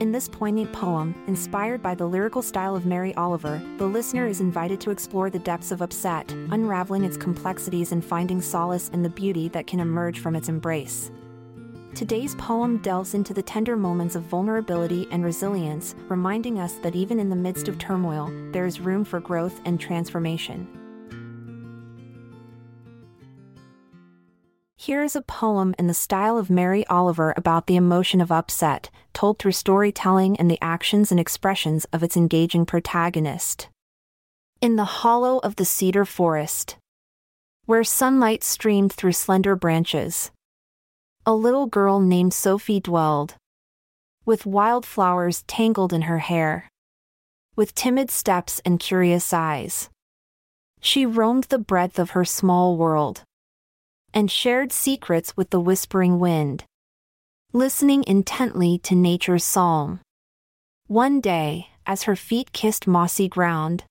In this poignant poem, inspired by the lyrical style of Mary Oliver, the listener is invited to explore the depths of upset, unraveling its complexities and finding solace in the beauty that can emerge from its embrace. Today's poem delves into the tender moments of vulnerability and resilience, reminding us that even in the midst of turmoil, there is room for growth and transformation. Here is a poem in the style of Mary Oliver about the emotion of upset, told through storytelling and the actions and expressions of its engaging protagonist. In the hollow of the cedar forest, where sunlight streamed through slender branches, a little girl named Sophie dwelled, with wildflowers tangled in her hair, with timid steps and curious eyes. She roamed the breadth of her small world and shared secrets with the whispering wind, listening intently to nature's psalm. One day, as her feet kissed mossy ground,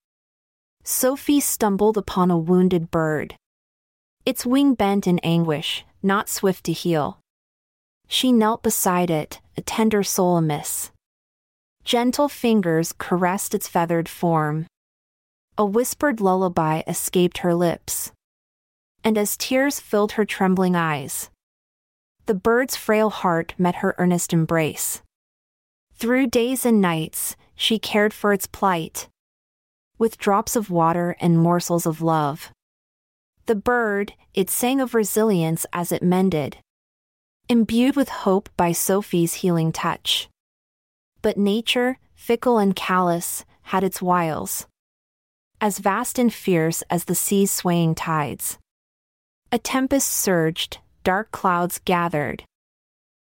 Sophie stumbled upon a wounded bird. Its wing bent in anguish, not swift to heal. She knelt beside it, a tender soul amiss. Gentle fingers caressed its feathered form. A whispered lullaby escaped her lips and as tears filled her trembling eyes, the bird's frail heart met her earnest embrace. Through days and nights, she cared for its plight, with drops of water and morsels of love. The bird, it sang of resilience as it mended, imbued with hope by Sophie's healing touch. But nature, fickle and callous, had its wiles, as vast and fierce as the sea's swaying tides. A tempest surged, dark clouds gathered.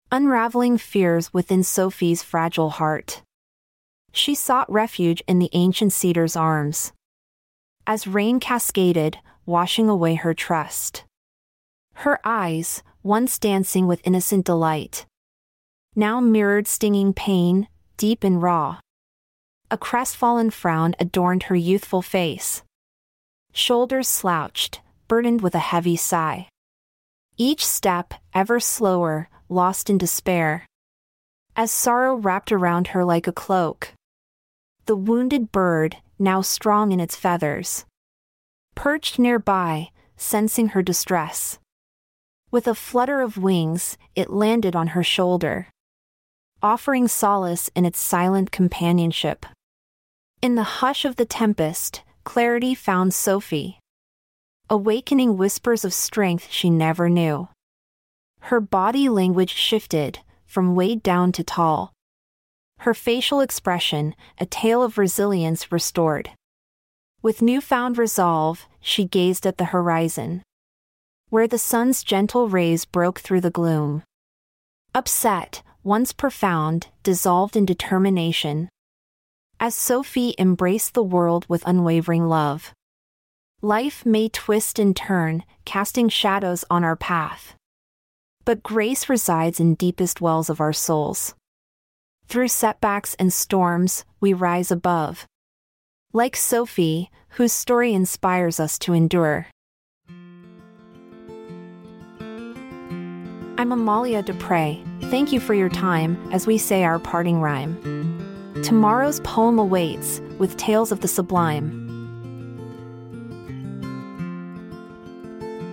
Unraveling fears within Sophie's fragile heart. She sought refuge in the ancient cedar's arms. As rain cascaded, washing away her trust. Her eyes, once dancing with innocent delight, now mirrored stinging pain, deep and raw. A crestfallen frown adorned her youthful face. Shoulders slouched, burdened with a heavy sigh. Each step, ever slower, lost in despair. As sorrow wrapped around her like a cloak. The wounded bird, now strong in its feathers, perched nearby, sensing her distress. With a flutter of wings, it landed on her shoulder, offering solace in its silent companionship. In the hush of the tempest, clarity found Sophie, awakening whispers of strength she never knew. Her body language shifted, from weighed down to tall. Her facial expression, a tale of resilience restored. With newfound resolve, she gazed at the horizon, where the sun's gentle rays broke through the gloom. Upset, once profound, dissolved in determination. As Sophie embraced the world with unwavering love. Life may twist and turn, casting shadows on our path. But grace resides in deepest wells of our souls. Through setbacks and storms, we rise above. Like Sophie, whose story inspires us to endure. I'm Amalia Dupre. Thank you for your time as we say our parting rhyme. Tomorrow's poem awaits with tales of the sublime.